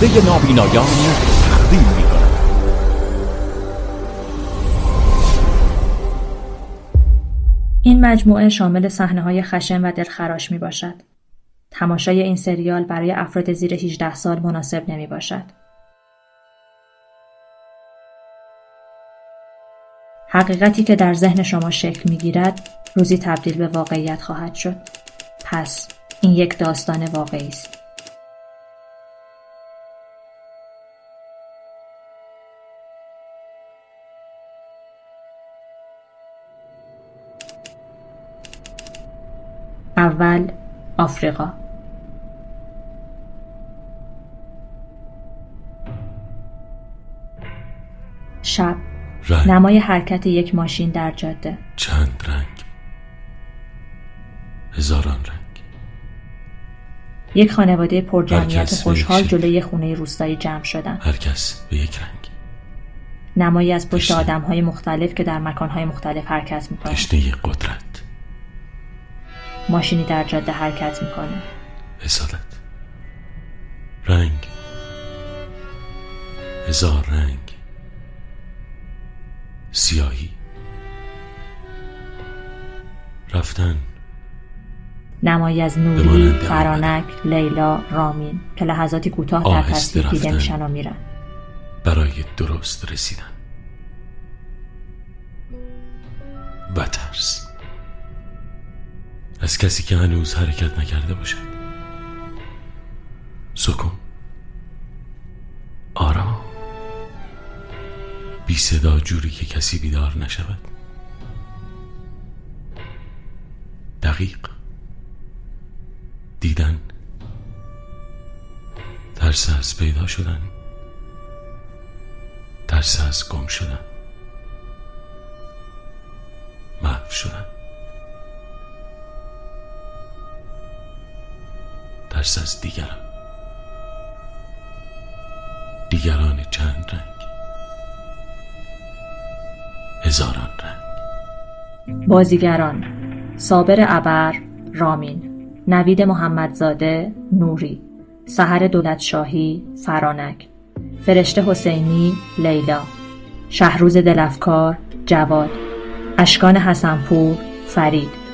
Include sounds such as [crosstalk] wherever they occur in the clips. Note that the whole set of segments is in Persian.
پرده نابینایان تقدیم می این مجموعه شامل صحنه های خشن و دلخراش می باشد. تماشای این سریال برای افراد زیر 18 سال مناسب نمی باشد. حقیقتی که در ذهن شما شکل می گیرد روزی تبدیل به واقعیت خواهد شد. پس این یک داستان واقعی است. آفریقا. شب. رنگ. نمای حرکت یک ماشین در جاده. چند رنگ؟ هزاران رنگ. یک خانواده پرجمعیت خوشحال. جلوی خونه روستایی جمع شدند هر کس به یک رنگ. نمایی از پشت. آدم های مختلف که در مکان های مختلف حرکت می‌کنند تشنه قدرت. ماشینی در جاده حرکت می‌کنه. حسادت رنگ. هزار رنگ. سیاهی. رفتن. نمایی از نوری، فرانک، لیلا، رامین که لحظاتی کوتاه در تصویر دیده. میشن و میرن. برای درست رسیدن. و ترس. از کسی که هنوز حرکت نکرده باشد. سکون. آرام. بی صدا جوری که کسی بیدار نشود. دقیق. دیدن. ترس از پیدا شدن. ترس از گم شدن. محو شدن. ترس از دیگران. دیگران چند رنگ. هزاران رنگ. بازیگران صابر ابر رامین نوید محمدزاده نوری سحر دولتشاهی فرانک فرشته حسینی لیلا شهروز دلفکار جواد اشکان حسنپور فرید.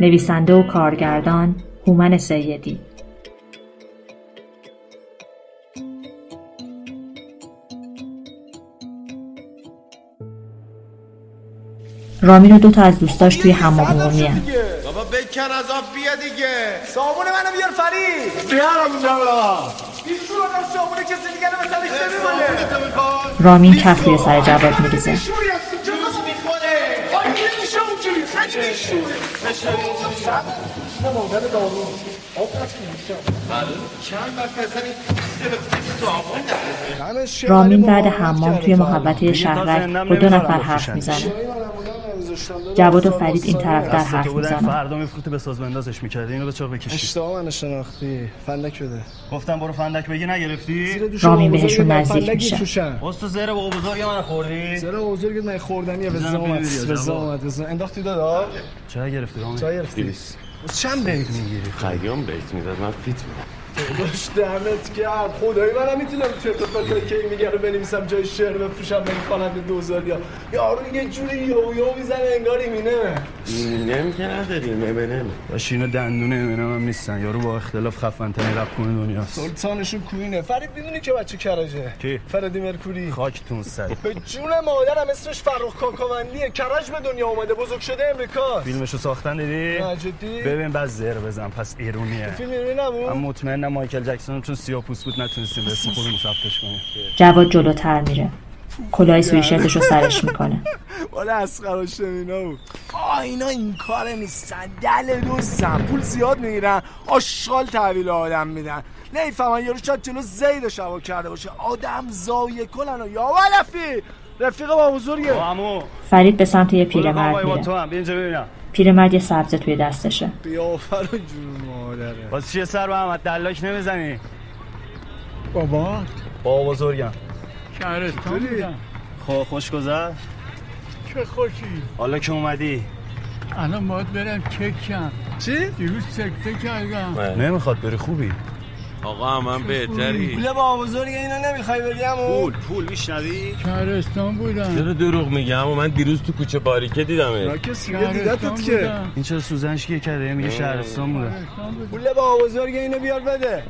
نویسنده و کارگردان هومن سیدی. رامین و دو تا از دوستاش توی حمام عمومی هن. بابا بکن از آب بیا دیگه. صابون منو بیار فرید. بیارم اونجا آدم صابون کسی دیگه رو می‌خوای رامین کف روی سر جواد میریزه. رامین بعد حمام توی محبته شهرک با دو نفر حرف می‌زنه جواد و فرید این طرف در حرف می‌زنن. فردا میفروختی به ساز بندازش می‌کردی اینو به چاق بکشی اشتباه من شناختی. فلک بده. گفتم برو فندک بگی نگرفتی؟ رامین بهشون نزدیک میشه تو زر با بزرگ من خوردی؟ زرا بزرگت من خوردنیه به زامت به. زامت انداختی دادا؟ چه گرفتی رامین؟ چای گرفتی؟ چند بیت می‌گیری؟ خیام بیت می‌داد من فیت میدم داشت دمت کرد. خدایی منم می‌تونم چرت و پرت که میگه رو بنویسم جای شعر بفروشم به خواننده دوزار یا یارو یه جوری یو یو می‌زنه انگار ایمینه نمی که نداریم اینا دندونه امینم هم نیستن. یارو با اختلاف خفن ترین رپ کنه دنیاست. سلطانشون کوینه. فرید می‌دونی که بچه کرجه؟ کی؟ فردی مرکوری. خاکتون سر. به جون مادرم اسمش فرخ کاکاوندیه. کرج به دنیا اومده بزرگ شده امریکا فیلمشو ساختن دیدی؟ نه جدی؟ ببین بعد زر بزن پس ایرونیه. فیلم ایرانی نبود؟ من مطمئنم مایکل جکسون چون سیاه پوست بود نتونستیم به اسم خودمون ثبتش کنیم. جواد جلوتر میره. کلاه سویشرتش رو سرش می‌کنه. والا اسقر و شمینا بود. آه اینا این کار نیستن دل دوستن پول زیاد می‌گیرن آشغال تحویل آدم میدن. نیفهمن یارو شاید جلو زید شبا کرده باشه. آدم زایه کلن و یا ولفی رفیق! با بزرگه فرید به سمت یه پیرمرد با میره. پیرمرد یه سبزه توی دستشه. قیافه رو جون مادره. واسه چیه سر به احمد دلاک نمی‌زنی؟ بابا؟ با بزرگم. شهرستان بودم. خب خوش گذر چه خوشی؟ حالا که اومدی. الان باید برم چک کم چی؟ دیروز سکته کردم. نمی‌خواد بری خوبی. آقا من بهتری. پول با بزرگ اینا نمی‌خوای بری پول پول میشنوی شهرستان بودم چرا دروغ میگم اما من دیروز تو کوچه باریکه دیدمه راکس دیگه دیدتت که. این چرا سوزنش گیر کرده؟ میگه شهرستان بوده. بودم پول با بزرگ اینو بیار بده.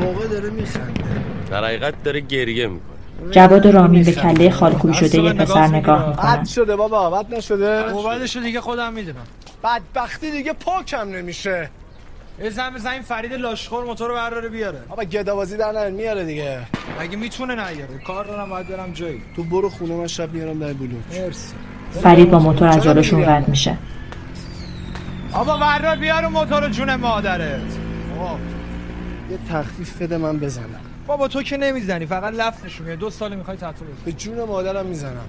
موقع داره میخنده. در حقیقت داره گریه می‌کنه. جواد و رامین به کله خالکوبی شده یه پسر نگاه می‌کنن بد شده بابا بد نشده. بعدشو دیگه خودم می‌دونم. بدبختی دیگه پاکم نمیشه. بزن بزن این فرید لاشخور موتور رو برداره بیاره. بابا گدابازی در نمیاره میاره دیگه. مگه می‌تونه نیاره؟ کار دارم باید برم جایی. تو برو خونه من شب میارم در بلوک. مرسی. فرید با موتور از جلوشون رد میشه. آبا بردار بیار موتور جون مادرت. آقا یه تخفیف بده من بزنم. بابا تو که نمی‌زنی فقط نشون میاد دو سال می‌خوای تتو بزنی. به جون مادرم می‌زنم.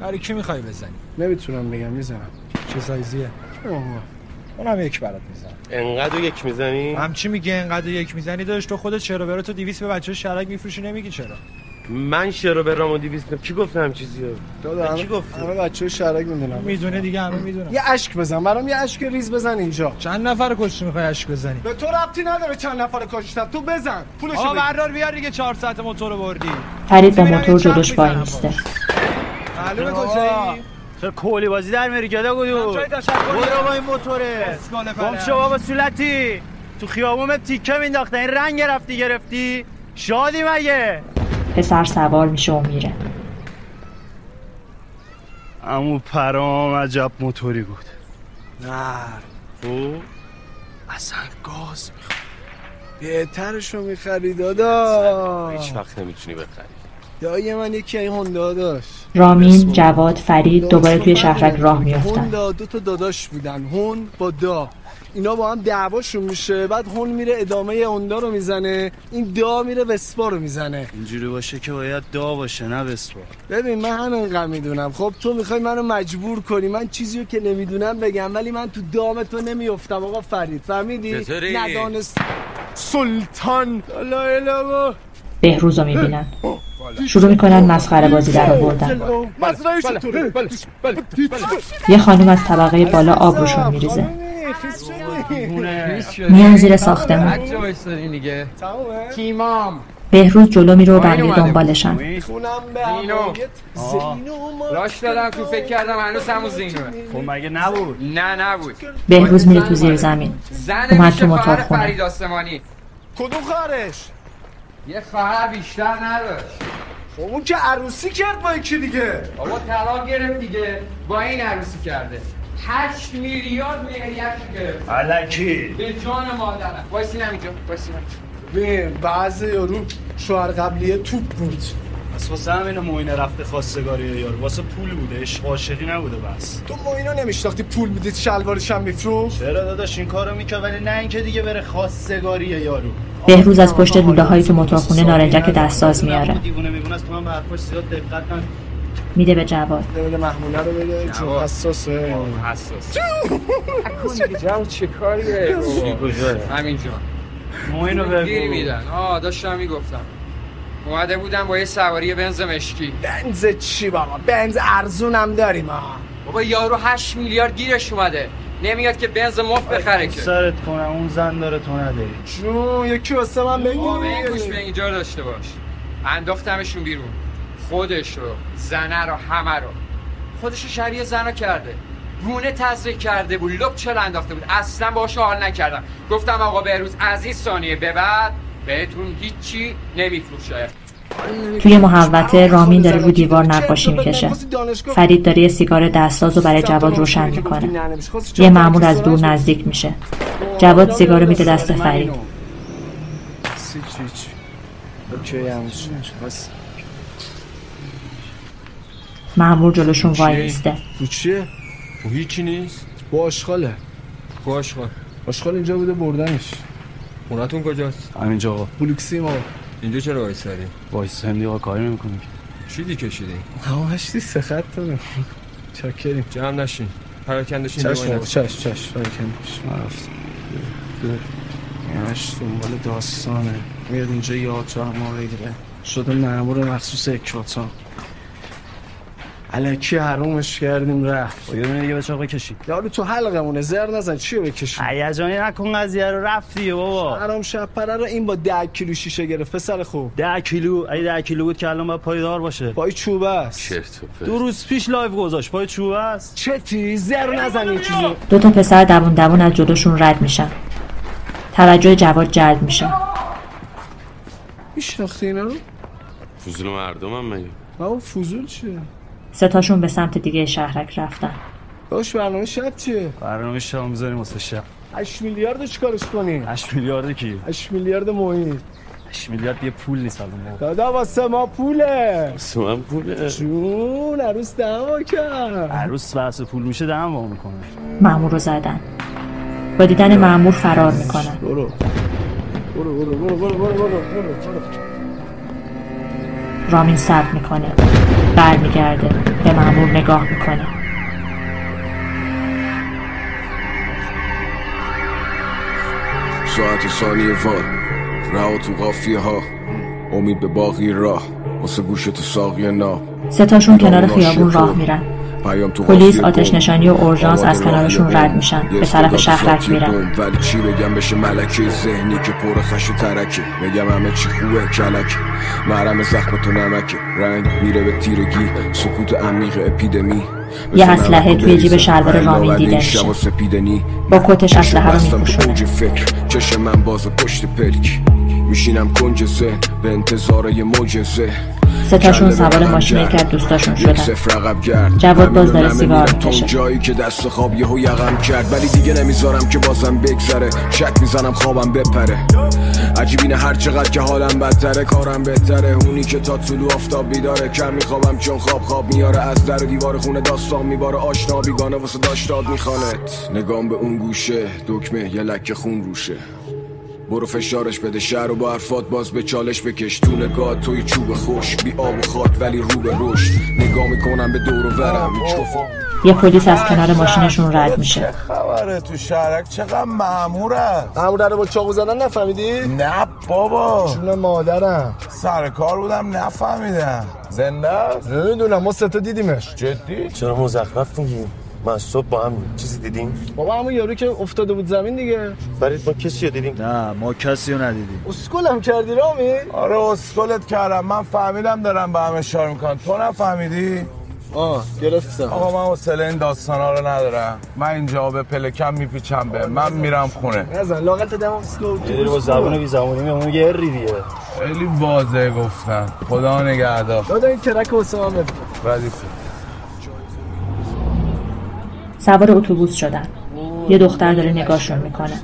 برای کی می‌خوای بزنی؟ نمی‌تونم بگم می‌زنم. چه سایزیه؟ اونم یک برات می‌زنم. انقدر یک می‌زنی؟ همچی میگه انقدر یک می‌زنی داشت؟ تو خودت چرا برو تو 200 به بچه شرک میفروشی نمیگی چرا؟ من شروع به رامو دیویستم کی گفت هم چیزی رو؟ دادا کی گفت همه بچه شرک می‌دونم می‌دونه دیگه همه می‌دونن. یه اشک بزن برام یه اشک ریز بزن اینجا. چند نفر کشتی می‌خوای اشک بزنی؟ به تو ربطی نداره چند نفر کشتم تو بزن. پولشو آقا بردار بیار دیگه 4 ساعت موتور رو بردی. فرید با موتور جلوش وای میسته معلومه کجایی؟ چرا کولی بازی در میری گدا گدو. جای تشکر برو با این موتوره. گم بابا سولتی تو خیابون تیکه مینداختن این رنگ گرفتی گرفتی. شادی مگه؟ پسر سوار میشه و میره. امو پرام عجب موتوری بود. نه تو اصلا گاز می‌خواد. بهترشو می‌خری دادا. هیچ وقت نمی‌تونی بخری. دایی من یکی این هوندا داشت. رامین جواد فرید دوباره توی شهرک راه میافتن. هوندا دو تا داداش بودن. هون با دا. اینا با هم دعواشون میشه. بعد هون میره ادامه هوندا رو می‌زنه. این دا میره وسپا رو می‌زنه. اینجوری باشه که باید دا باشه نه بسپار ببین من همینقدر می‌دونم. خب تو می‌خوای منو مجبور کنی. من چیزی رو که نمی‌دونم بگم ولی من تو دام تو نمیافتم. آقا فرید فهمیدی؟ ندانست. سلطان. لا اله بهروز رو می‌بینن. شروع می‌کنن مسخره بازی در آوردن. یه خانم از طبقه بالا آب روشون میریزه. میان زیر ساختمون. بهروز جلو میره و بقیه دنبالشن. راش دادم تو فکر کردم هنوز همون زینوه خب مگه نبود؟ نه نبود. بهروز میره تو زیر زمین. اومد تو موتور خونه. فرید آسمانی. کدوم خواهرش؟ یه خواهر بیشتر نداشت. خب اون که عروسی کرد با یکی دیگه. بابا طلاق گرفت دیگه. با این عروسی کرده. هشت میلیارد مهریه گرفت. الکی. به جان مادرم. وایسی نمیجا وایسی نمیجا ببین بعضی یارو شوهر قبلیه توپ بود. پس واسه همین موینه رفته خواستگاری یار واسه پول بوده عشق عاشقی نبوده بس. تو ما اینو نمیشناختی پول می‌دید شلوارش هم میفروخت؟ چرا داداش این کارو می‌کنه ولی نه اینکه دیگه بره خواستگاری یارو. بهروز از پشت لوله هایی تو موتورخونه نارنجک دستساز میاره. دیوونه میمونه است تو هم به حرفاش زیاد دقت نکن. میده به جواد. بده محموله رو بده چون حساسه. حساس جو چه کاریه؟ همینجا. موینو بگو. میدن. آه داشتم می‌گفتم. اومده بودم با یه سواری بنز مشکی. بنز چی بابا؟ بنز ارزون هم داریم آها بابا یارو 8 میلیارد گیرش اومده. نمیاد که بنز مفت بخره که. سرت کنم اون زن داره تو نداری جون یکی واسه من بگی گوش به اینجا داشته باش. انداختمشون بیرون. خودش رو زنه رو همه رو. خودش رو شریع زنا کرده. گونه تزریق کرده بود. لب چرا انداخته بود؟ اصلا باهاش حال نکردم. گفتم آقا بهروز از این ثانیه به بعد بهتون هیچی نمیفروشه. توی محوطه رامین داره رو دیوار نقاشی می‌کشه. فرید داره یه سیگار دستاز رو برای جواد روشن می‌کنه. یه مأمور از دور نزدیک میشه. جواد سیگار رو میده دست فرید. مأمور جلوشون وای میسته تو چیه؟ او هیچی نیست. با آشغاله. باش خود آشغال اینجا بوده بردنش. خونتون کجاست؟ همینجا آقا بلوکسی ما. اینجا چرا وایساری وایس هندی آقا کاری نمی‌کنه چیزی کشیدی؟ همش دی سه خط داره. چاکریم. جمع نشین. پراکندشین آقا، چشم چشم فرکندش من رفتم. همش دنبال داستانه. میاد اینجا یاد تو ما بگیره. شده مأمور مخصوص اکباتان. علکی حرومش کردیم رفت. یه دونه دیگه بچه آقا بکشی. یارو تو حلقمونه زر نزن چیو بکشی؟ هیجانی نکن قضیه رو رفتی بابا. حرام شب پره رو این با ده کیلو شیشه گرفت پسر خوب. ده کیلو اگه ده کیلو بود که الان باید پایدار باشه. پای چوبه است. چرت و پرت. دو روز پیش live گذاشت پای چوبه است. چتی زر نزن یه چیزو. دو تا پسر دوون دوون از جلوشون رد میشن. توجه جواد جلب میشه. میشناختی اینا رو؟ فضول مردم هم مگه؟ اون فضول چیه؟ سه تاشون به سمت دیگه شهرک رفتن. باش برنامه شب چیه؟ برنامه شب می‌ذاریم واسه شب. 8 میلیارد چیکارش کنی؟ 8 میلیارد کی؟ 8 میلیارد مهریه. 8 میلیارد یه پول نیست الان. بابا. دادا واسه ما پوله. واسه من پوله. جون عروس دعوا کرد. عروس بحث پول میشه دم وا می‌کنه. مأمور رو زدن. با دیدن مأمور فرار می‌کنن. برو برو برو برو برو برو برو برو برو. رامین صبر می‌کنه. برمیگرده. به مأمور نگاه می‌کنه. ساعت ثانیه وار رها تو قافیه ها امید به باقی راه. واسه گوش تو ساقی نا سه تاشون کنار خیابون راه میرن. پلیس آتش. نشانی و اورژانس از کنارشون رد. میشن. به طرف شهرک میرن. ولی چی بگم بشه ملکه ذهنی که پر خش و ترکه. بگم همه چی خوبه کلک مرم زخم تو نمکه. رنگ میره به تیرگی. سکوت عمیق اپیدمی. یه اسلحه توی جیب. شلوار رامین دیده میشه. با کتش اسلحه رو فکر. چشم من باز پشت پلک. میشینم کنج به انتظار یه معجزه سه تاشون کله سوار ماشین. یکی از دوستاشون شدن. جواد باز داره سیگار می‌کشه. جایی که دست خواب یهو یقم کرد. ولی دیگه نمی‌ذارم که بازم بگذره. شک می‌زنم خوابم بپره. عجیب اینه هر چقدر که حالم بدتره کارم بهتره. اونی که تا طلوع آفتاب بیداره کم میخوابم چون خواب خواب میاره. از در دیوار خونه داستان میباره. آشنا بیگانه واسه داشتاد میخوانت نگام به اون گوشه دکمه یه لکه خون روشه. برو فشارش بده شهر و با حرفات باز به چالش بکش. تو نگاه توی چوب خوش بی آب و خاک ولی رو به رشد. نگاه می‌کنم به دور و برم یه پلیس از کنار ماشینشون رد میشه. خبره تو شهرک؟ چقدر مامور است؟ مامور رو با چاقو زدن نفهمیدی؟ نه بابا. جون مادرم. سر کار بودم نفهمیدم. زنده نمی‌دونم ما ستا دیدیمش. جدی؟ چرا مزخرف میگی؟ من صبح با هم چیزی دیدیم. بابا همون یارو که افتاده بود زمین دیگه. برید ما کسی رو دیدیم. نه ما کسی رو ندیدیم. اسکلم کردی رامی؟ آره اسکلت کردم. من فهمیدم دارم به هم اشاره می‌کنن تو نفهمیدی؟ آه گرفتم. آقا من حوصله این داستانا رو ندارم. من اینجا به پلکم میپیچم به. من میرم خونه. نزن لاغت دم اسکل با زبون بی زبونی میمونه یه ری دیگه. خیلی واضح گفتم. خدا نگهدار. دادا این کرک واسه من ردیفه سوار اتوبوس شدن. یه دختر داره نگاهشون می‌کنه.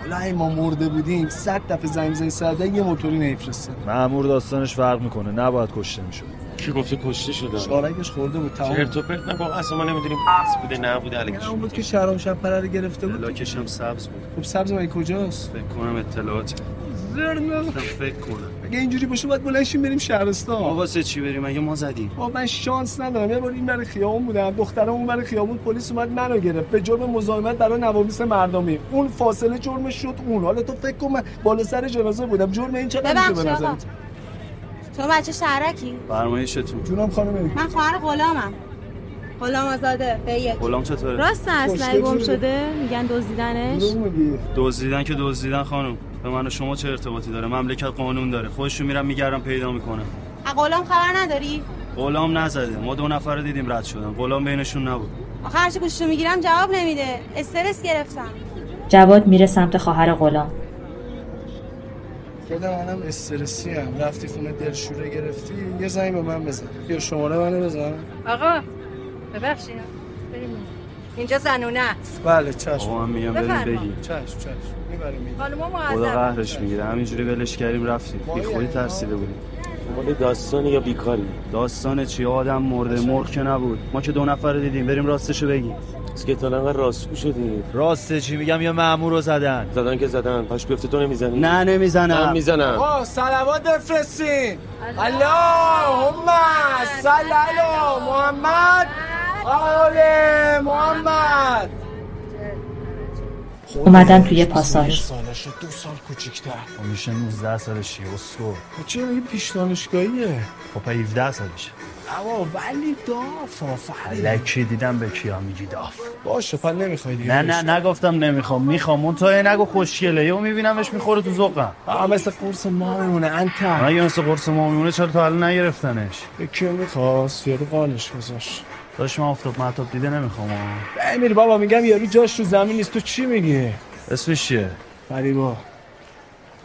حالا اگه ما مرده بودیم صد دفعه زنگ زنگ ساده یه موتوری نمیفرسته مأمور داستانش فرق می‌کنه. نباید کشته می‌شد. کی گفته کشته شده؟ شارکش خورده بود تمام. چرت و پرت نه بابا اصلا ما نمی‌دونیم پس بوده نبوده الکش اون بود که شهرام شب رو گرفته بود. لاکش هم سبز بود. خب سبز مگه کجاست؟ فکر کنم اطلاعات زر. فکر کنم. اگه اینجوری باشه باید بلنشیم بریم شهرستان. ما واسه چی بریم؟ اگه ما زدیم؟ با من شانس ندارم. یه بار این برای خیابون بودم. دخترم اون برای خیابون پلیس اومد منو گرفت. به جرم مزاحمت برای نوامیس مردمی. اون فاصله جرمش شد اون. حالا تو فکر کن من بالا سر جنازه بودم. جرم این چقدر میشه به آقا. نظرت؟ تو بچه شهرکی؟ فرمایشتون. جونم خانم من خواهر غلامم. غلام آزاده به یک. غلام چطوره؟ راست اسلحه گم شده. میگن دزدیدنش. دزدیدن که دزدیدن خانم. به من و شما چه ارتباطی داره؟ مملکت قانون داره. خودشون میرم میگردم پیدا می‌کنم غلام خبر نداری؟ غلام نزده. ما دو نفر رو دیدیم رد شدن. غلام بینشون نبود. آخه هرچی گوشتو می‌گیرم جواب نمیده. استرس گرفتم. جواد میره سمت خواهر غلام. خودم منم استرسی هم رفتی خونه دلشوره گرفتی یه زنگ به من بزن. یا شماره منو بزن. آقا ببخشید. اینجا زنونه بله چشم. آقا من میگم بریم. بگیم. چشم چشم. می‌بریم میگیم خانوما خدا قهرش می‌گیره. همینجوری ولش کردیم رفتیم. بی خودی ترسیده بودیم. مال داستانی یا بیکاری؟ داستان چی؟ آدم مرده مرغ که نبود. ما که دو نفر دیدیم. بریم راستشو بگیم. از که تا انقدر راستگو شدی راسته چی میگم؟ یا مامور رو زدن؟ زدن که زدن. پاش بیفته تو نمی‌زنی؟ نه نمی‌زنم. من می‌زنم. آقا سلوات بفرستین. اللهم صل علی محمد. آل محمد. اومدن توی پاساژ. سالشه دو سال کوچیکتر خب میشه 19 سالشی اسکو چرا این پیش دانشگاهیه؟ خب 17 سالشه اما ولی داف لکی دیدم به کیا میگی داف. باشه پس نمی‌خوای دیگه نه نه نگفتم نمی‌خوام. می‌خوام. اون تا نگو خوشگله. یهو میبینمش می‌خوره تو ذوقم. آه مثل قرص ما میمونه انت. مگه مثل قرص ما میمونه چرا تا الان نگرفتنش؟ به کی می‌خواست؟ یارو قانش گذاشت. داشت من افتاد محتاب دیده نمی‌خوام امیر بابا میگم یارو جاش رو زمین نیست. تو چی میگی؟ اسمش چیه؟ فریبا.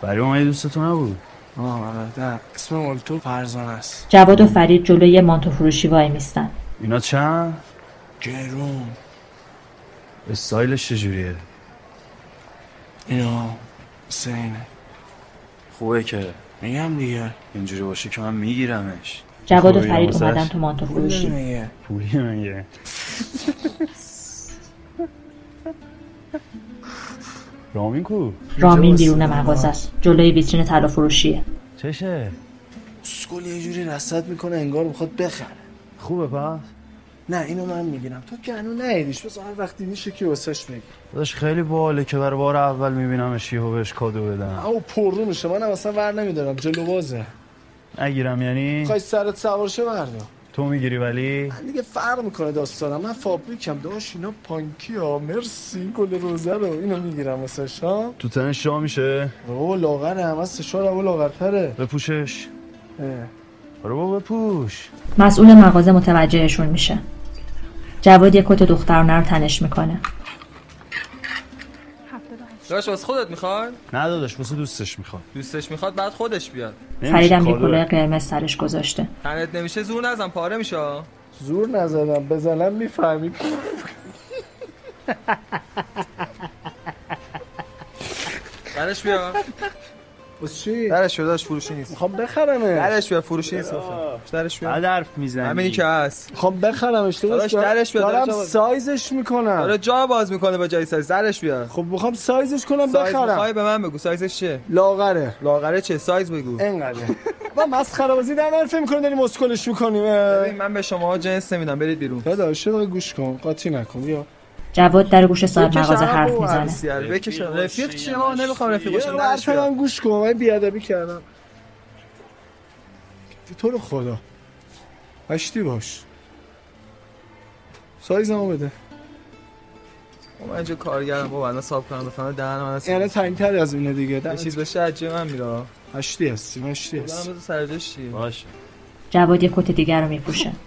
فریبا من دوست تو نبود؟ آه نه. اسم مولتو فرزانه است. جواد و فرید جلوی مانتو فروشی وای میستن. اینا چند؟ گرون. استایلش چجوریه؟ اینا حسینه. خوبه که میگم دیگه. اینجوری باشه که من میگیرمش. جواد و فرید؟ اومدن تو مانتو فروشی. پولی میگه. [laughs] رامین کو؟ رامین بیرون مغازه است. جلوی ویترین طلا فروشیه. چشه؟ اسکل یه جوری رصد می‌کنه انگار می‌خواد بخره. خوبه پس؟ نه اینو من می‌گیرم. تو که هنو نیدیش. بس هر وقتی میشه که واسش میگی داشت خیلی باله که برای بار اول میبینمش یهو بهش کادو بدم او پررو میشه. منم اصلا ور نمیدارم. جلو بازه. نگیرم یعنی؟ خواهی سرت سوار شه بردار تو می‌گیری ولی؟ من دیگه فرق می‌کنه داستانم. من فابریکم. داشت اینا پانکی ها. مرسی. این گل روزه رو اینو می‌گیرم واسه ها تو تنش جا میشه؟ او لاغره. هم از سشار او لاغرتره. بپوشش. اه. آره بابا بپوش. مسئول مغازه متوجهشون میشه. جواد یه کت دخترانه رو تنش می‌کنه. داشت واسه خودت می‌خوای؟ نه داداش واسه دوستش می‌خواد دوستش می‌خواد بعد خودش بیاد. فریدم یه کلاه قرمز سرش گذاشته. تنت نمیشه زور نزن پاره میشه. زور نزدم بزنم می‌فهمی. درش بیا. پس چی؟ درش فروشی نیست. می‌خوام بخرمش. درش بیا فروشی نیست گفتم. درش بیا بعد حرف می‌زنی. همینی که هست. می‌خوام بخرمش داداش درش بیا دارم درش. سایزش می‌کنم. داره جا باز می‌کنه با جای سایز. درش بیا. خب می‌خوام سایزش کنم سایز بخرم. می‌خوای به من بگو. سایزش چیه؟ لاغره. لاغره چه سایز بگو. اینقدر با مسخره بازی در حرف می‌کنه داریم اسکلش می‌کنیم ببین من به شما جنس نمیدم. برید بیرون. داداش گوش کن. قاطی نکن. بیا. جواد در گوش صاحب مغازه حرف می‌زنه. رفیق چیه؟ ما نمی‌خوام رفیق باشم حرف من گوش کن من بیادبی کردم. تو رو خدا؟ هشتی باش. سایزمو بده. من اینجا کارگرم. بابا الان صاحب کنم بفهمه دهن من هست. یعنی تنگتر از اینه دیگه. یه چیز بشه عجیه من میره. هشتی هستی هشتی بودم هستی سرجاش چیه باشه. جواد یه کت دیگر رو میپوشه. [laughs]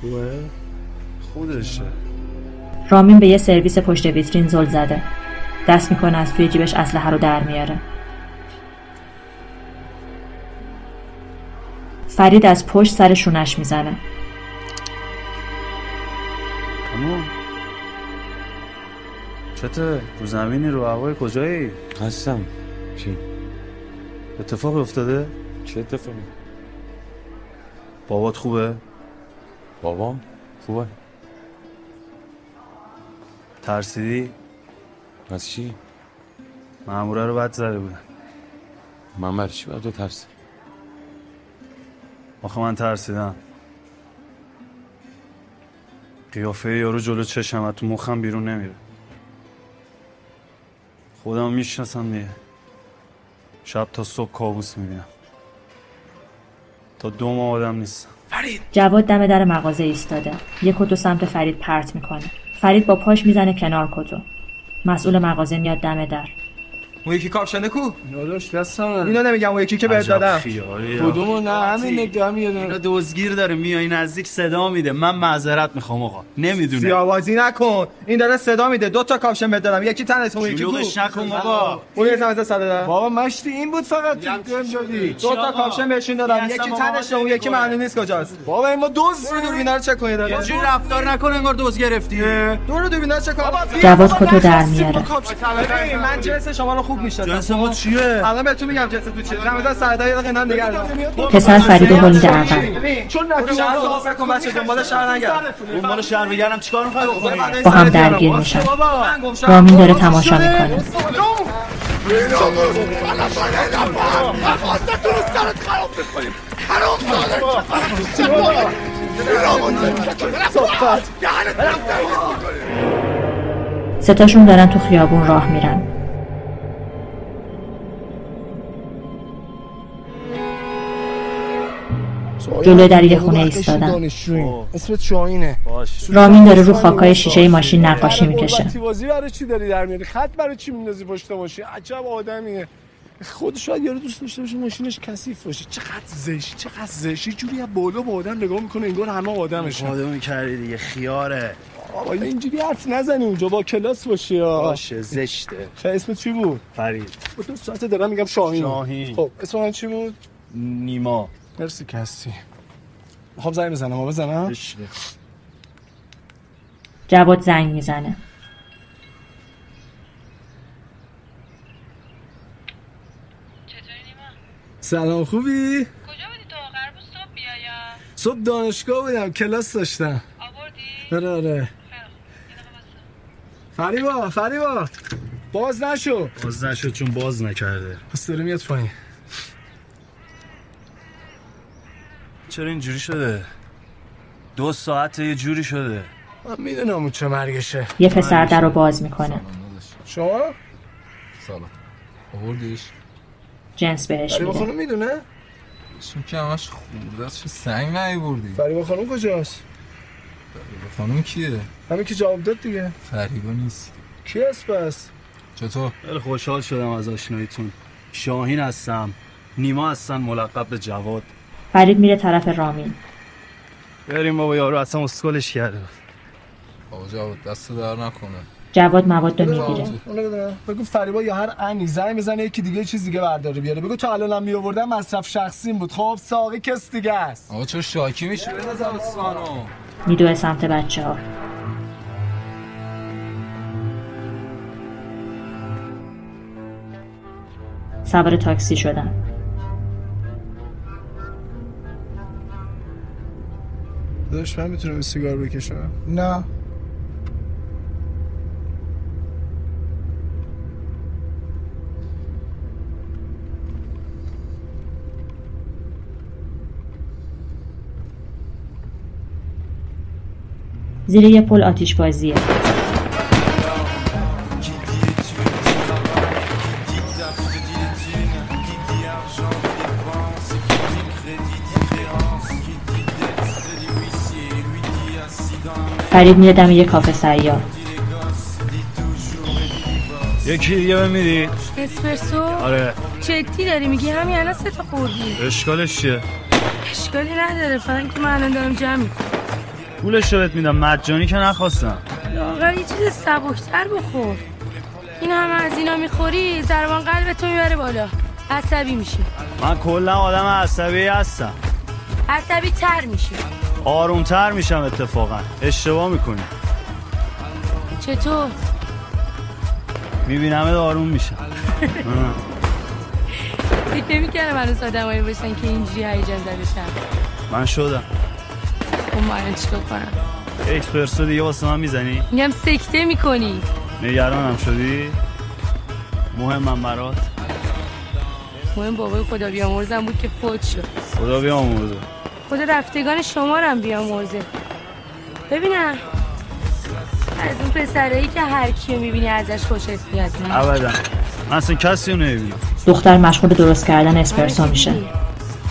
خوبه؟ خودشه. رامین به یه سرویس پشت ویترین زل زده. دست می‌کنه از توی جیبش اسلحه رو در میاره. فرید از پشت سر شونش می‌زنه. همون چته؟ رو زمینی رو هوای کجایی؟ هستم. چی؟ اتفاق افتاده؟ چه اتفاقی؟ بابات خوبه؟ بابام خوبه. ترسیدی؟ از چی؟ ماموره رو بد زده بودن. من برای چی باید ترس آخه من ترسیدم. قیافه یارو جلو چشم تو مخم بیرون نمیره. خودم می‌شناسم دیگه. شب تا صبح کابوس می‌بینم. تا دو ماه آدم نیستم. جواد دم در مغازه ایستاده. یه کتو سمت فرید پرت می‌کنه. فرید با پاش می‌زنه کنار کتو. مسئول مغازه میاد دم در. اون یکی کاپشنه کو؟ داداش دستم اینو نمیگم اون یکی که بهت دادم. کدومو؟ نه همین نگاه میاد اینا دزدگیر داره میای نزدیک صدا میده. من معذرت می‌خوام آقا. نمی‌دونه سیابازی نکن. این داره صدا میده. دو تا کاپشن بهت دادم. یکی تنت اون یکی کو. شلوغش نکن بابا اون یه سمت صدا بابا مشتی این بود فقط تو شدی؟ دو تا کاپشن بهشون دادم. یکی تنش اون یکی معلوم نیست کجاست. بابا این ما دوست برو دوربینا رو چک کن داده اینجوری رفتار نکن انگار دزد گرفتی. برو دوربینا چک کن جواد کتو در میاره. من جنس شما رو خوب می‌شناسم جنس ما چیه الان بهتون میگم جنس تو چیه رمضان سعدا یه دقیقه نگه پسر فرید میده عقب چون نکنه شهر صاف کن بچه دنبال شهر نگرد دنبال شهر بگردم چیکار می‌خوای بکنی با هم درگیر میشن رامین داره تماشا می‌کنه ستاشون دارن تو خیابون راه میرن جلوی در یه خونه اسمت شاهینه رامین داره رو خاکای شیشه ماشین نقاشی می‌کشه. بازی برای چی داری در میاری؟ خط برای چی میندازی پشت ماشین؟ عجب آدمیه. خود شاید یارو دوست داشته باشه ماشینش کثیف باشه. چقدر زشت چقدر زشت. یه جوری از بالا به آدم نگاه می‌کنه انگار همه آدمشه آدم کردی دیگه خیاره. بابا اینجوری حرف نزنی اونجا با کلاس باشی باشه زشته. خیلی اسمت چی بود؟ فرید. دو ساعت دارم میگم شاهین. شاهین. خب اسم من چی بود؟ نیما. مرسی کسی. خب زنگ بزنم. ما بزنم؟ جواد زنگ می‌زنه. سلام خوبی؟ صبح دانشگاه بودم کلاس داشتم. آره آره. فریبا فریبا. باز نشو. باز نشد چون باز نکرده. پس داره میاد پایین. چرا اینجوری شده؟ دو ساعت یه جوری شده. من می‌دونم اون چه مرگشه. یه پسر در رو باز می‌کنه. شما؟ سلام. آوردیش؟ جنس بهش فریبا میده. خانم می‌دونه؟ چون که همش خورده است چه سنگ نیوردی فریبا خانم کجاست؟ خانم کیه؟ همین که جواب داد دیگه. فریبا نیست. کی هست پس؟ چطور؟ خیلی خوشحال شدم از آشناییتون. شاهین هستم. نیما هستن ملقب به جواد. فرید میره طرف رامین. بریم بابا یارو اصلا اسکلش کرده بابا جواد دست در نکنه. جواد مواد رو می‌گیره. بگو فریبا یا هر انی زنگ بزنه یکی دیگه چیز دیگه برداره بیاره. بگو تا الانم می آوردن مصرف شخصیم بود. خب ساقی کس دیگه است. آقا چرا شاکی میشه؟ بنداز اسفانو میدوه سمت بچه ها. سوار تاکسی شدن. داداش من می‌تونم سیگار بکشم؟ نه. زیر یه پل آتیش بازیه. فرید میره دم یه کافه سیار. یکی دیگه بمیری اسپرسو؟ آره. جدی داری میگی؟ همین الان سه تا خوردی. اشکالش چیه؟ اشکالی نداره. فقط که من الان دارم جمع می‌کنم. پولش رو بهت میدم. مجانی که نخواستم. لاغر یه چیز سبکتر بخور. این همه از اینا می‌خوری ضربان قلب تو می‌بره بالا. عصبی میشی. من کلا آدم عصبی هستم. عصبی تر میشی. آرومتر میشم اتفاقا. اشتباه می‌کنی. چطور؟ می‌بینم آروم میشم [laughs] فکر نمی‌کردم هنوز آدمایی باشن که اینجوری هیجان زده من شدم. اون ما الان چیکار کنم؟ دیگه واسه من می‌زنی؟ میگم سکته می‌کنی. نگرانم شدی؟ مهمم برات. مهم بابای خدا بیامرزم بود که فوت شد. خدا بیامرزه. خدا رفتگان شما رو هم بیامرزه ببینم. از اون پسرایی که هر کیو می‌بینی ازش خوشت میاد نه؟ ابدا. من اصلا کسی رو نمی‌بینم. دختر مشغول درست کردن اسپرسو میشه.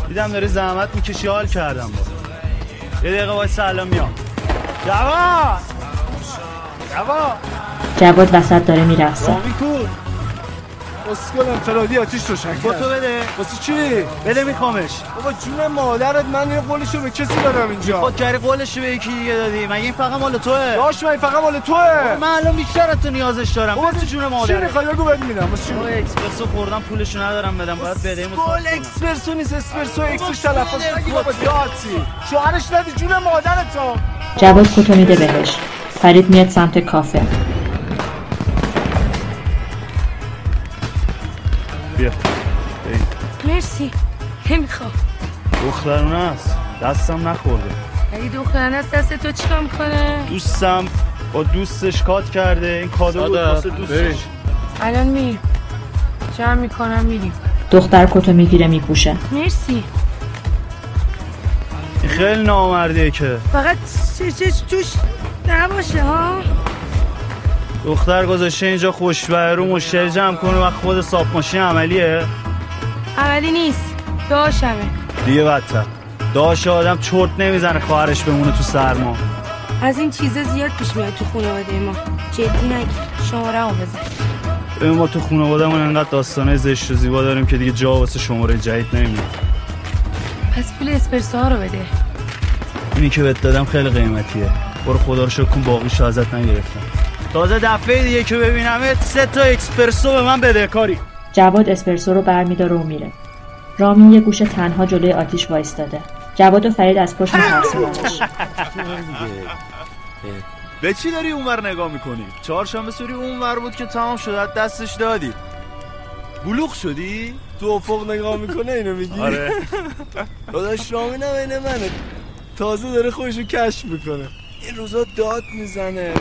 دیدم داری زحمت می‌کشی حال کردم با. یه دقیقه وای سلام میام. جواد! جواد! جواد وسط داره میرقصه. اسکل انفرادی آتیش روشن کرد. خودتو بده. واسه چی؟ بده میخوامش. بابا جون مادرت من یه قولشو به کسی دادم اینجا. خود کاری قولش به یکی دیگه دادی. مگه این فقط مال توه؟ داش من این فقط مال توه. من الان بیشتر از تو نیازش دارم. بابا بده جون چی مادر می‌خوای؟ بگو بهت میدم. واسه چی؟ بابا اکسپرسو خوردم پولشو ندارم بدم. باید بده گل اکسپرسو نیست. اسپرسو اکسش تلفظ نگی بابا داتی شوهرش ندی جون مادرت تو جواد کتو میده بهش. فرید میاد سمت کافه. نمی‌خوام. دخترونه است. دستم نخورده. اگه دختران از دست تو چیکار می‌کنه؟ دوستم با دوستش کات کرده. این کادو بود واسه دوستش. الان میریم. جمع می‌کنم میریم. دختر کتو می‌گیره میپوشه. مرسی. این خیلی نامردیه که. فقط چه چه توش نباشه ها؟ دختر گذاشته اینجا خوشبه رو مشتری جمع کنه. و خود صاف ماشین عملیه. عملی نیست. داشمه. دیگه بدتر داش آدم چرت نمی‌زنه خواهرش بمونه تو سرما. از این چیزا زیاد پیش میاد تو خانواده ما. جدی نگیر شماره هم بزن. ببین ما تو خانواده‌مون انقدر داستانه زشت و زیبا داریم که دیگه جا واسه شماره جدید نمیاد. پس پول اسپرسو ها رو بده. اینی که بهت دادم خیلی قیمتیه. برو خدا رو شکر کن باقیشو ازت نگرفتم. تازه دفعه دیگه که ببینمت سه تا اکسپرسو به من بده کاری. جواد اسپرسو رو برمیداره و میره. رامین یه گوشه تنها جلوی آتیش وایستاده. جواد و فرید از پشت [laughs] میترسوننش به چی داری اونور نگاه می‌کنی؟ چهارشنبه سوری اونور بود که تمام شد دستش دادی. بلوغ شدی؟ تو افق نگاه می‌کنه اینو میگی؟ آره. [laughs] داداش رامین هم اینه منه. تازه داره خودشو کشف می‌کنه. این روزا داد می‌زنه.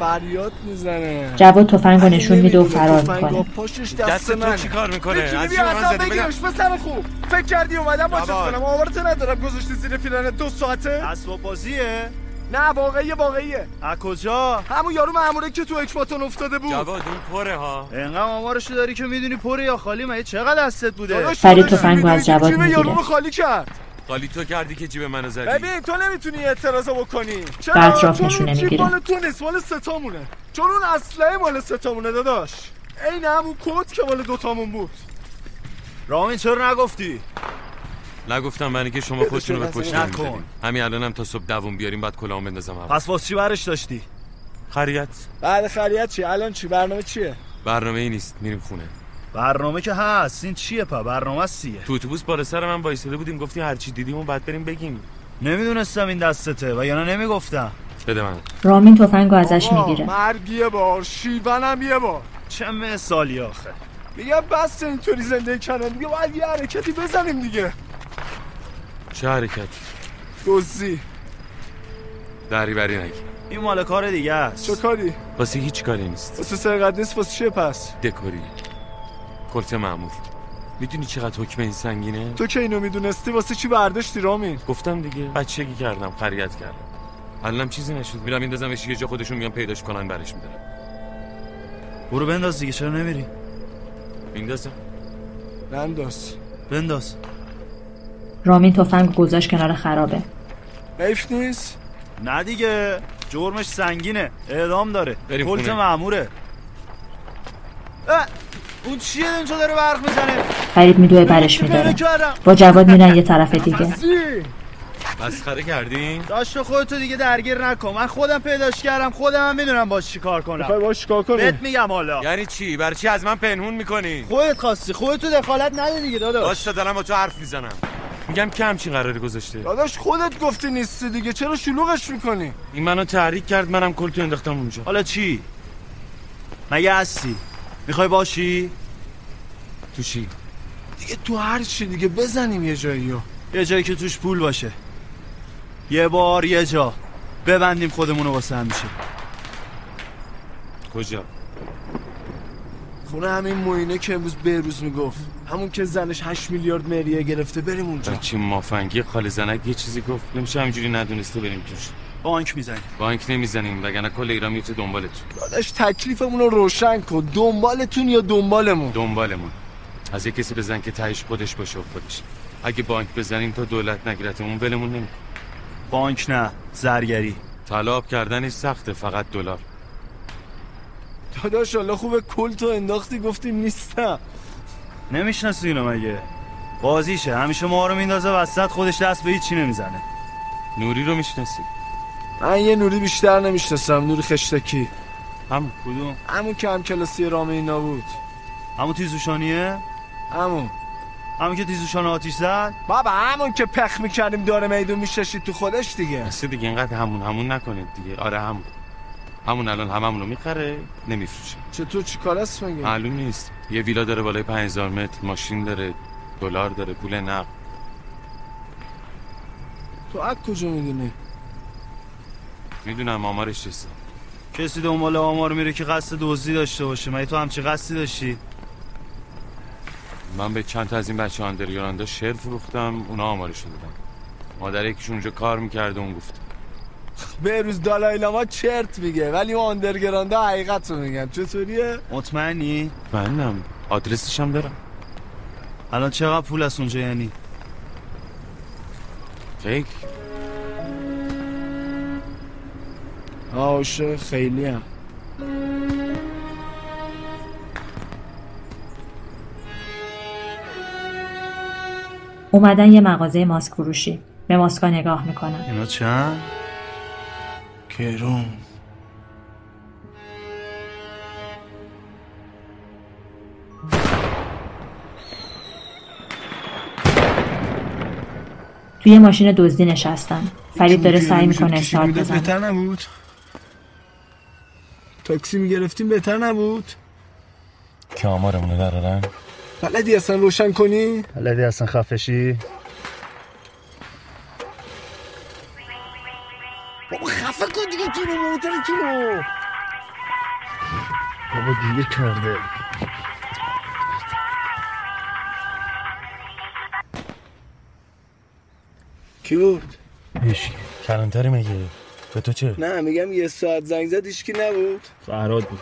فریاد می‌زنه. جواد تفنگ رو نشون میده و فرار می‌کنه. دست دست تو منه. چیکار می‌کنه؟ از بیا چی اصلا زدی؟ بگیرش پسر خوب. فکر کردی اومدم با چیز بابا. کنم. آوارت ندارم. گذاشتی زیر پیرانه دو ساعته. اسباب بازیه؟ نه واقعیه واقعیه. از کجا؟ همون یارو ماموره که تو اکباتون افتاده بود. جواد اون پره ها. انقدر آمارشو داری که می‌دونی پره یا خالی؟ مگه چقدر دستت بوده؟ فرید داداش تفنگ رو از جواد یارو می‌گیره. رو خالی کرد؟ خالی تو کردی که جیب منو زدی. ببین تو نمی‌تونی اعتراضا بکنی. چرا؟ چون جیب می‌گیره. مال تو نیست مال ستامونه. چون اون اسلحه مال ستامونه داداش. عین همون کت که مال دوتامون بود. رامین چرا نگفتی؟ نگفتم برای که شما خودتون رو به نکن. همین الانم تا صبح دووم بیاریم بعد کلاهم بندازم پس واسه چی برش داشتی؟ خریت. بعد خریت چی؟ الان چی؟ برنامه چیه؟ برنامه ای نیست. میریم خونه. برنامه که هست. این چیه پا؟ برنامه سیه تو اتوبوس بالا سر من وایساده بودیم. گفتی هر چی دیدیم و بعد بریم بگیم. نمی‌دونستم این دستته و یا نمی‌گفتم. بده من. رامین تفنگ رو ازش می‌گیره. مرگ یه بار شیونم یه بار. چه مثالی آخه. میگم بس اینطوری زندگی کردن. دیگه باید یه حرکتی بزنیم دیگه. چه حرکت دوزی دری بری نگی. این مال کار دیگه است. چه کاری؟ واسه هیچ کاری نیست. واسه سرقت نیست واسه چیه پس؟ دکوری. کلت معمول. می‌دونی چقدر حکم این سنگینه؟ تو که اینو می‌دونستی واسه چی برداشتی رامین گفتم دیگه. بچگی کردم خریت کردم. الانم چیزی نشد. میرم میندازمش یه جا خودشون میان پیداش کنن برش میدارم برو بنداز دیگه چرا نمیری؟ میندازم. ننداز بنداز. رامین تفنگ رو گذاشت کنار خرابه. حیف نیست؟ نه دیگه جرمش سنگینه. اعدام داره. بریم کلت خونه. معموره. اه، اون چیه اینجا داره برق می‌زنه؟ فرید میدوه برش میداره با جواد میرن یه طرف دیگه. مسخره کردین داشت خودتو دیگه درگیر نکن. من خودم پیداش کردم. خودم هم می‌دونم باش چی کار کنم. می‌خوای باش چیکار کنی؟ بهت میگم حالا. یعنی چی؟ برای چی از من پنهون می‌کنی؟ خودت خواستی. خودتو دخالت نده دیگه داداش. باش تا دارم با تو حرف می‌زنم. میگم که همچین قراری گذاشته؟ داداش خودت گفتی نیستی دیگه. چرا شلوغش می‌کنی؟ این منو تحریک کرد منم کلتو انداختم اونجا. حالا چی؟ مگه هستی؟ می‌خوای باشی؟ تو چی؟ دیگه تو هر چی دیگه بزنیم یه جاییو. یه جایی که توش پول باشه. یه بار یه جا. ببندیم خودمونو واسه همیشه کجا؟ خونه همین موینه که امروز بهروز می‌گفت. همون که زنش 8 میلیارد مریه گرفته بریم اونجا. بچه مافنگی؟ خاله زنک یه چیزی گفت. نمیشه همینجوری ندونسته بریم توش. بانک می‌زنیم. بانک نمی‌زنیم وگرنه کل ایران میفته دنبالتون. داداش تکلیفمون رو روشن کن. دنبالتون یا دنبالمون؟ دنبالمون. از یه کسی بزن که تهش خودش باشه و خودش. اگه بانک بزنیم تا دولت نگیرتمون ولمون نمی. بانک نه زرگری. طلاب کردنش سخته فقط دلار. داداش الله خوبه کل تو انداختی گفتیم نیستم. نمی‌شناسی اینو مگه؟ بازیشه همیشه ما رو میندازه وسط خودش دست به هیچی نمی‌زنه. نوری رو می‌شناسی؟ من یه نوری بیشتر نمی‌شناسم نوری خشتکی. هم کدوم؟ همون که هم کلاسی رام اینا بود. همون تیزوشانیه؟ همون. همون که تیزوشان آتیش زد؟ بابا همون که پخ می‌کردیم داره میدون میششید تو خودش دیگه. بسه دیگه اینقدر همون همون نکنید دیگه. آره همون. همون الان هممون رو می‌خره نمیفروشه. چطور؟ چی کار است مگه؟ معلوم نیست. یه ویلا داره بالای 5000 متر ماشین داره دلار داره پول نقد. تو از کجا می‌دونی؟ می‌دونم آمارش چیست. کسی دنبال آمار میره که قصد دزدی داشته باشه. مگه تو همچی قصدی داشتی؟ من به چند تا از این بچه آندریوراندا شعر فروختم اونا آمارشو دادم مادر یکیشون اونجا کار می‌کرده اون گفت. به روز دالای لاما چرت میگه ولی اون آندرگراندا حقیقت رو میگن. چطوریه؟ مطمئنی؟ منم. آدرسش هم دارم. الان چقدر پول از اونجا یعنی؟ فکر آشه خیلی هم. اومدن یه مغازه ماسک فروشی. به ماسکا نگاه می‌کنن. اینا چند؟ کرون توی ماشین دزدی نشستن. فرید داره سعی می‌کنه استارت بزنه. بهتر نبود؟ تاکسی می‌گرفتیم بهتر نبود؟ که آمارمونو درارن. بلدی اصلا روشن کنی؟ بلدی اصلا خفشی؟ بابا خفه کن دیگه موتور تو رو. بابا دیگه کرده. کی بود؟ هیچ. کلانتری مگه به تو چه؟ نه میگم یه ساعت زنگ زد هیچکی نبود. فراد بود.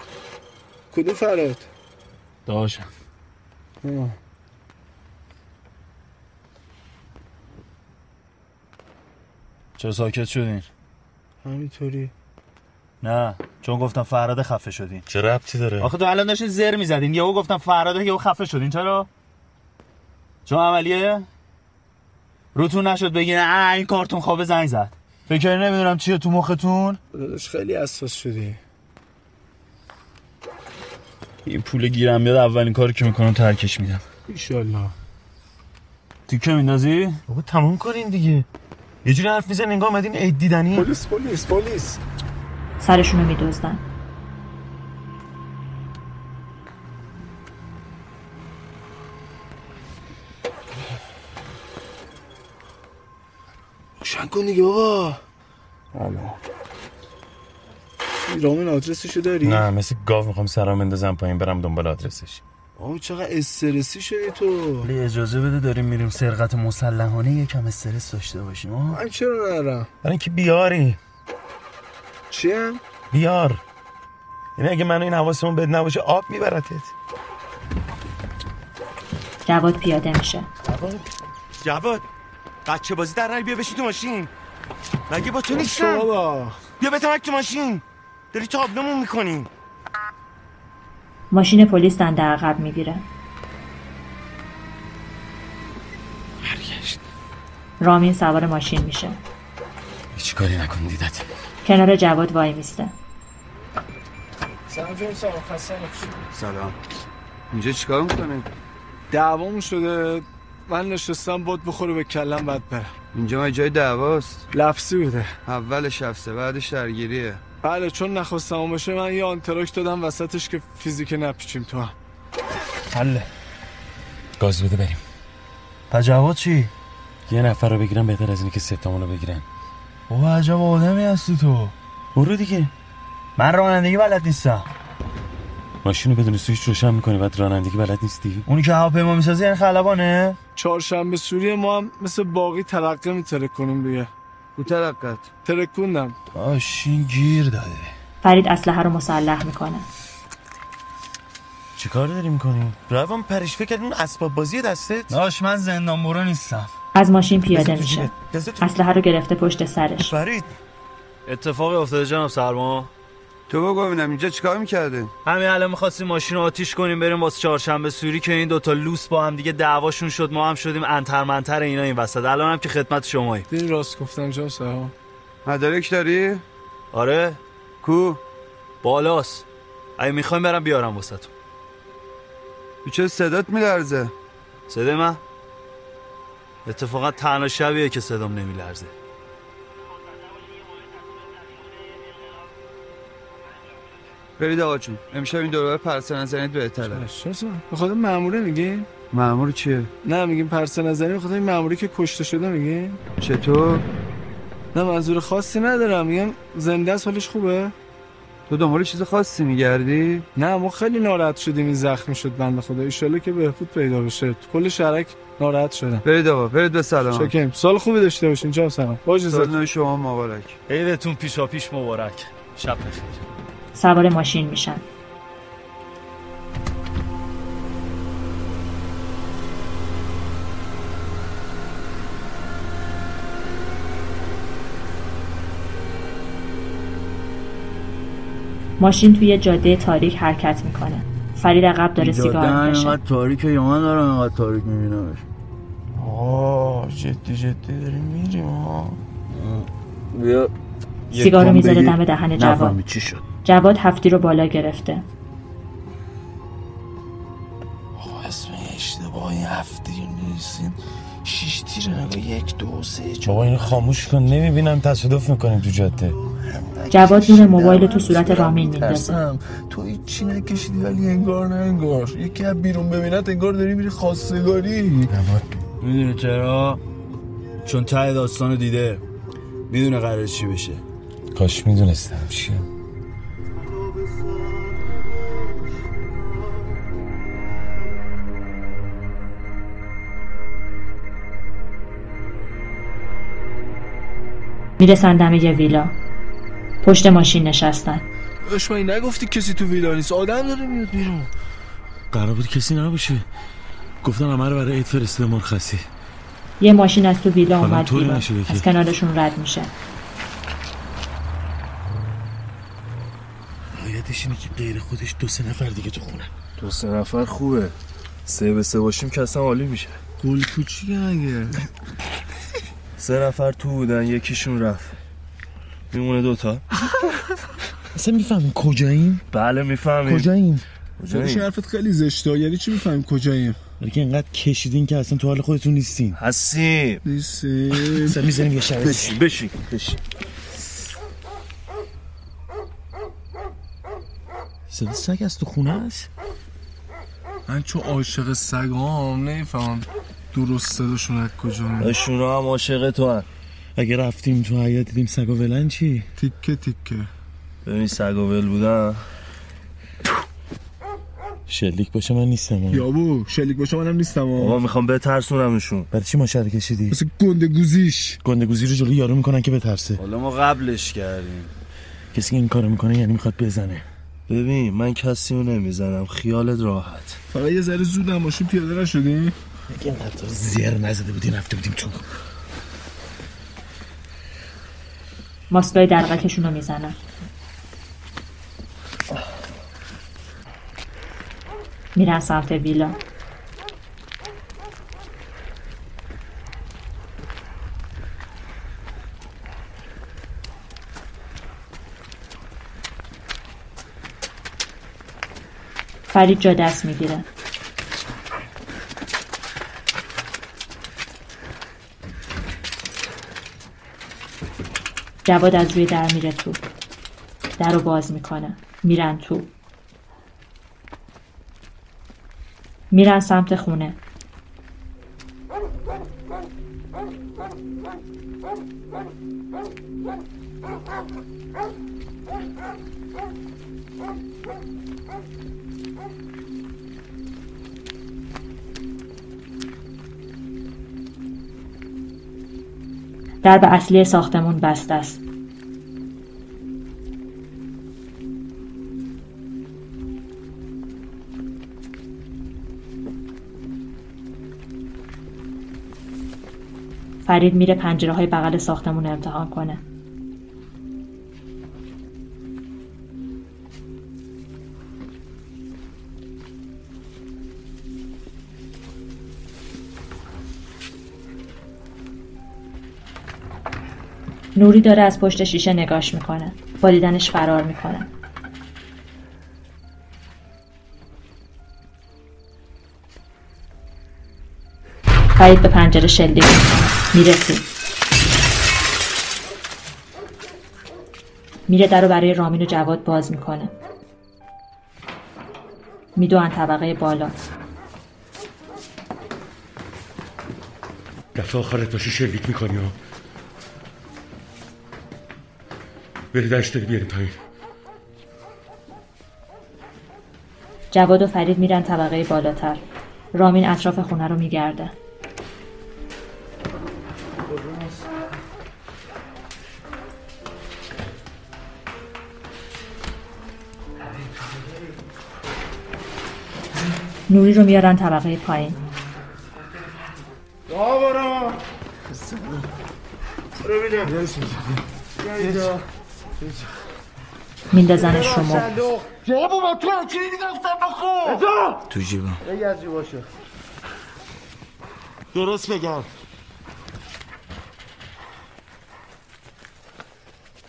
کدوم فراد؟ داشتم چرا ساکت شدین؟ همینطوری. نه چون گفتم فراد خفه شدین. چه ربطی داره؟ آخه تو الان داشتین زر می‌زدین. یهو گفتم فراده یهو خفه شدین. چرا؟ چون عملیه؟ روتون نشد بگین این کارتون خوابه زنگ زد. فکر نمی‌دونم چیه تو مختون؟ داداش خیلی حساس شدی. این پول گیرم بیاد اولین کاری که می‌کنم ترکش میدم. ایشالله. تیکه میندازی؟ بابا تموم کنین دیگه. یه جوری حرف میزن انگار اومدین عید دیدنی. پلیس پلیس پلیس. سرشونو میدزدن روشن کن دیگه بابا. رامین آدرسشو داری؟ نه مثل گاو می‌خوام سرام بندازم پایین برم دنبال آدرسش. آه چقدر استرسی شدی تو. ولی اجازه بده داریم میریم سرقت مسلحانه یکم استرس داشته باشیم آه؟ من چرا نرم؟ برای اینکه بیاری. چی هم؟ بیار. یعنی اگه منو این حواسمون بد نباشه آب میبرتت. جواد پیاده میشه. جواد؟ بچه بازی در نری بیا بشی تو ماشین. مگه با تو نیستم؟ بیا بتمک تو ماشین. داری تابلومون می‌کنی. ماشین پلیس دنده عقب می‌گیره. برگشت. رامین سوار ماشین میشه. هیچ کاری نکن دیدت. کنار جواد وای میسته. سلام جون سلام خسته. سلام. اینجا چیکار می‌کنه دعوامون شده. من نشستم باد بخوره به کلم بعد برم اینجا ما جای دعواست؟ لفظی بوده. اولش هفته بعدش درگیریه. بله چون نخواستم اون باشه من یه آنتراک دادم وسطش که فیزیک نپیچیم تو هم. حله گاز بده بریم. جواد چی؟ یه نفر رو بگیرن بهتر از اینه که ستامون رو بگیرن. بابا عجب آدمی هستی تو. برو دیگه. من رانندگی بلد نیستم. ماشین رو بدون سویچ روشن می‌کنی بعد رانندگی بلد نیستی؟ اونی که هواپیما می‌سازه یعنی خلبانه؟ چهارشنبه سوری ما هم مثل باقی ترقه میتره کنیم دیگه. او ترقت؟ ترکوندم. آشین گیر داده فرید اسلحه رو مسلح می‌کنه. چی کار داری می‌کنی؟ روان پریش فکر کردی اون اسباب بازی دستت؟ داش من زندان برو نیستم. از ماشین پیاده میشه. اسلحه رو گرفته پشت سرش. فرید. اتفاقی افتاده جناب سرما؟ تو بگو ببینم اینجا چیکار می‌کردین همین الان می‌خواستیم ماشین رو آتیش کنیم بریم واسه چهارشنبه سوری که این دوتا لوس با هم دیگه دعواشون شد ما هم شدیم انتر منتر اینا این وسط الان هم که خدمت شمایی دیدی راست گفتم جا سها مدارک داری؟ آره کو؟ بالاست اگه می‌خوایم برم بیارم واسه تو تو چه صدات میلرزه؟ صدای من؟ اتفاقا تنها شبیه که صدام نمیلرزه برید آقا جون. امشب این دوره پرسه نزنید بهتره. به خدا ماموره میگی؟ مامور چیه؟ نه میگیم پرسه نظری به خاطر این ماموری که کشته شده میگی؟ چطور؟ نه منظور خاصی ندارم. میگم زنده است حالش خوبه؟ تو دنبال چیز خاصی میگردی؟ نه ما خیلی ناراحت شدیم این زخمی شد بنده خدا. ایشالله که بهبود پیدا بشه. تو کل شرک ناراحت شدم. برید آقا برید به سلام. شکریم. سال خوبی داشته باشین. جام سلام. نو شما مبارک. عیدتون پیشا پیش مبارک. شب بخیر. سوار ماشین میشن. ماشین توی جاده تاریک حرکت می‌کنه. فرید عقب داره سیگار می‌کشه. اینقدر تاریکه یا من دارم اینقدر تاریک میبینمش. آه جدی جدی داریم میریم ها بیا. سیگارو می‌ذاره دم دهن جواد نفهمی چی شد. جواد هفتی رو بالا گرفته. اسم اشتباه این هفته نیستیم شیش تیره یک دو سه اینو خاموش کن. نمی‌بینم تصادف می‌کنیم تو جاده. جواد نور موبایل تو صورت رامین میندازه. تو هیچی نکشیدی ولی انگار نه انگار. یکی از بیرون ببینت انگار داری میری خواستگاری. می‌دونه چرا؟ چون ته داستانو دیده. می‌دونه قرار چی بشه. کاش می‌دونستم چیه. می‌رسن دم یه ویلا. پشت ماشین نشستن. اشمایی نگفتی کسی تو ویلا نیست؟ آدم داره میاد بیرون. قرار بود کسی نباشه. گفتم همه رو برای عید فرستاده مرخصی یه ماشین از تو ویلا اومد بیرون. از کنارشون رد میشه. حیاتش اینه که غیر خودش دو سه نفر دیگه تو خونه. دو سه نفر خوبه. سه به سه باشیم که اصلا عالی میشه. گل کوچیک اگه. سه نفر تو بودن یکیشون رفت. میمونه دوتا [laughs] اصلا می‌فهمیم کجاییم؟ بله می‌فهمیم. کجاییم؟ داداش حرفت خیلی زشته. یعنی چی می‌فهمیم کجاییم؟ ولی که اینقدر کشیدین که اصلا تو حال خودتون نیستین. هستیم. نیستی اصلا می‌زنیم یه شب بشین. بشین بشین. صدا سگ از تو خونه است؟ من چون عاشق سگام نمی‌فهمم. درست صداشون از کجا میاد شونا هم عاشق تو هم اگه رفتیم تو حیات دیدیم سگا ولن چی؟ تیکه تیکه. ببین سگ و ول بودن. شلیک باشه من نیستم یابو شلیک باشه منم نیستم آقا. می‌خوام بترسونمشون. برای چی ماشر کشیدی؟ مثل گنده گوزیش. گنده گوزی رو جلو یارو می‌کنن که بترسه. حالا ما قبلش کردیم. کسی که این کارو می‌کنه یعنی می‌خواد بزنه. ببین من کسی رو نمی‌زنم. خیالت راحت. فقط یه ذره زود هم ماشین پیاده نشدیم. اگه اینقدر زیر نزده بودی رفته بودیم تو ماسکای درقکشون رو می‌زنن میرن سمت ویلا فرید جا دست می‌گیره جواد از روی در میره تو. در رو باز می‌کنه. میرن تو. میرن سمت خونه. درب اصلی ساختمون بسته است. فرید میره پنجره های بغل ساختمون امتحان کنه. نوری داره از پشت شیشه نگاش می‌کنه. با دیدنش فرار می‌کنه. فرید به پنجره شلیک. می‌رسه میره در رو برای رامین و جواد باز می‌کنه. میدوان طبقه بالا. دفعه آخرت باشی شلیک می‌کنی بری درش داری بیاری پایین. جواد و فرید میرن طبقه بالاتر. رامین اطراف خونه رو میگرده. نوری رو میارن طبقه پایین. یا برو برو بیدم مبل یا بابا تو چی دیگه صندوق خو تو جیبم از جیباشو درست بگم.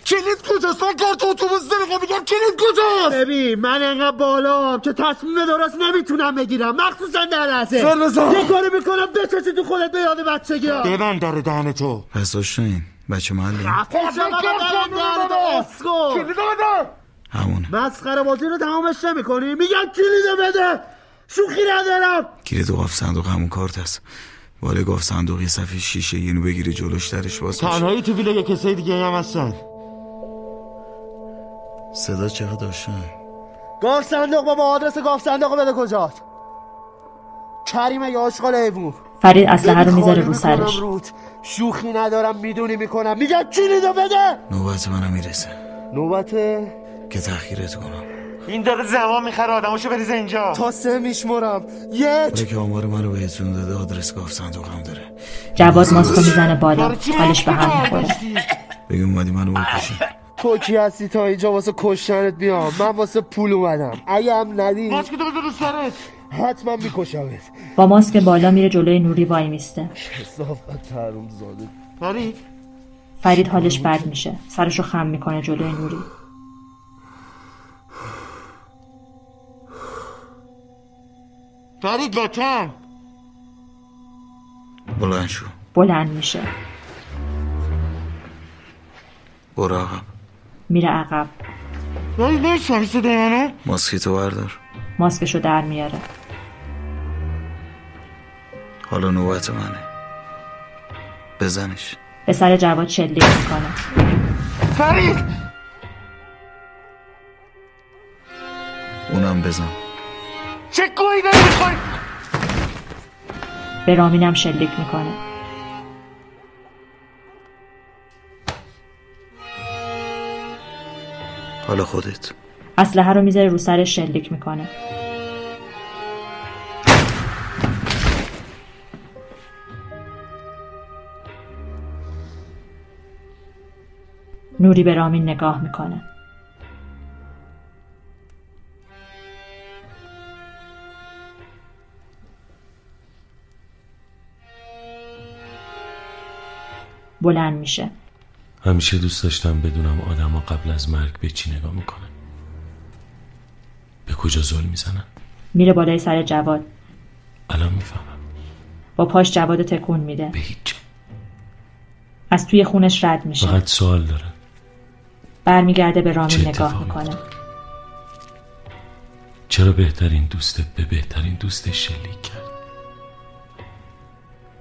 کلید کجاست؟ من کارت اتوبوس نمی‌خوام میگم کلید کجاست؟ ببین من انقدر بالا که تصمیم درست نمی‌تونم بگیرم. مخصوصا در لحظه. سر بزن. یه کاری می‌کنم بچشی تو خودت به یاد بچگی ها ببند در دهن تو. پس بچه کلید بده همونه. مسخره بازی رو تمامش نمی کنی میگم کلیدو بده. شوخی ندارم. گیره گاف صندوق همون کارت هست بالای گاف صندوق یه صفحه شیشه اینو بگیری جلوش درش باز باشه. تنهایی تو ویلا یه کسای دیگه هم هستن. صدا چقدر داشتن؟ گاف صندوق بابا آدرس گاف صندوق بده کجاست؟ کریم یا آشغال حیوون فرید اسلحه رو می‌ذاره رو سرش. روت. شوخی ندارم می‌دونی می‌کنم. میگم کلیدو بده؟ نوبت منم می‌رسه. نوبته که تأخیرت کنم. این داره زمان می‌خره آدماشو بریزه اینجا. تا سه میشمرم. یک که آمار منو بهتون داده آدرس گاف صندوق هم داره. جواد ماسکو می‌زنه بالا. حالش به هم می‌خوره. بگی اومدی منو بکشی. تو کی هستی تا اینجا واسه کشتنت بیام؟ من واسه پول اومدم. اگه هم ندی ماسک تو بذار رو سرت. حتما میکشمت. با ماسک بالا میره جلوی نوری وای میسته. کسافت حروم زاده فرید؟ فرید حالش بد میشه. سرشو خم می‌کنه جلوی نوری. فرید لطفا بلند شو. بلند میشه. برو عقب. میره عقب. منو ماسکی تو بردار. ماسکشو در میاره. حالا نوبت منه. بزنش. به سر جواد شلیک می‌کنه. فرید اونم بزن. چه گویی داری می‌خوری به رامینم شلیک می‌کنه. حالا خودت. اسلحه رو می‌ذاره رو سرش شلیک می‌کنه. نوری به رامین نگاه می‌کنه. بلند میشه. همیشه دوست داشتم بدونم آدما قبل از مرگ به چی نگاه می‌کنن. به کجا زل می‌زنن؟ میره بالای سر جواد. الان می‌فهمم. با پاش جواد تکون میده. به هیچ. از توی خونش رد میشه. فقط سوال داره برمیگرده به رامین نگاه می‌کنه. چرا بهترین دوستت به بهترین دوستش شلیک کرد؟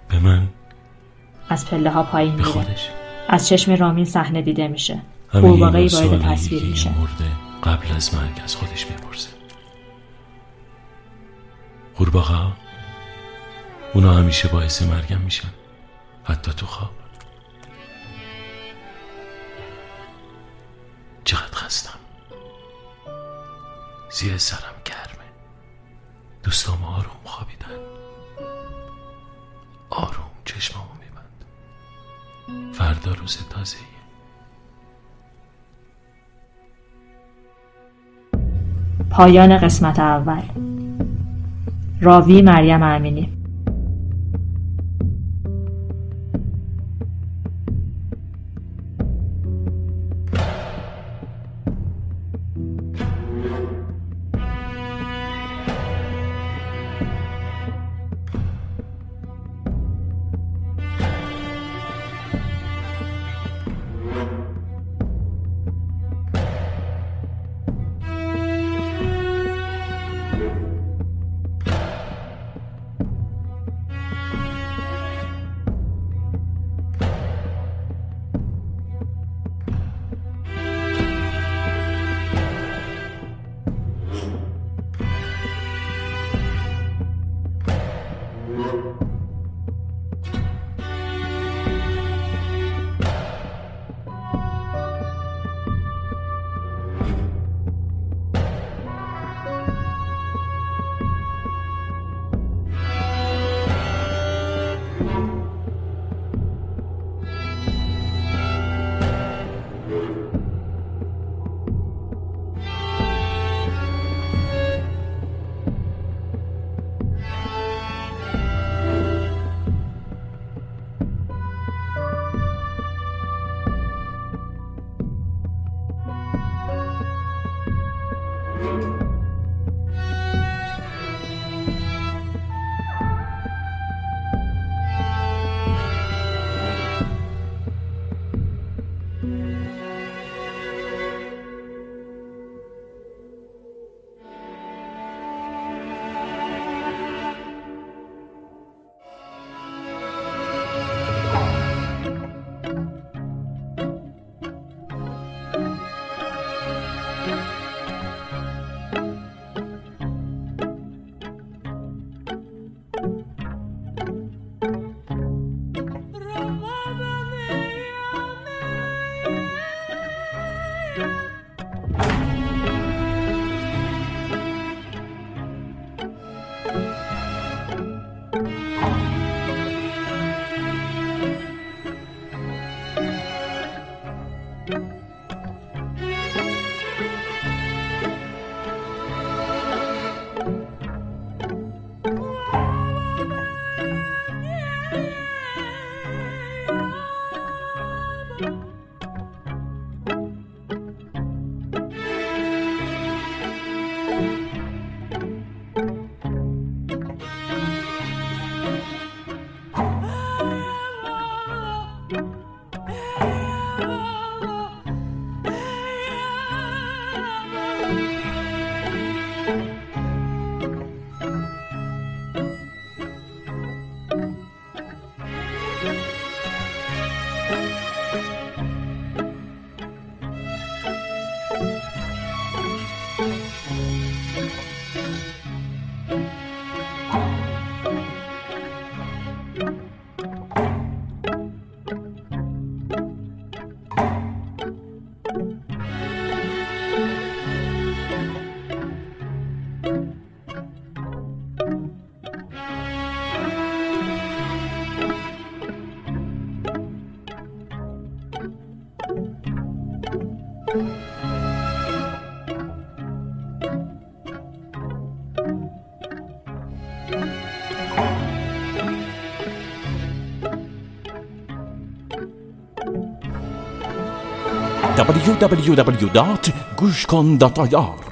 به من؟ از پله ها پایین میره. خودش؟ از چشم رامین صحنه دیده میشه. قورباغه‌ای وارد تصویر میشه. مرده قبل از مرگ از خودش می‌پرسه. قورباغه ها اونا همیشه باعث مرگم میشن. حتی تو خواب. چقدر خستم. زیر سرم گرمه. دوستام آروم خوابیدن. آروم چشمامو میبند. فردا روز تازه پایان قسمت اول. راوی مریم امینی. www.gushcon.ir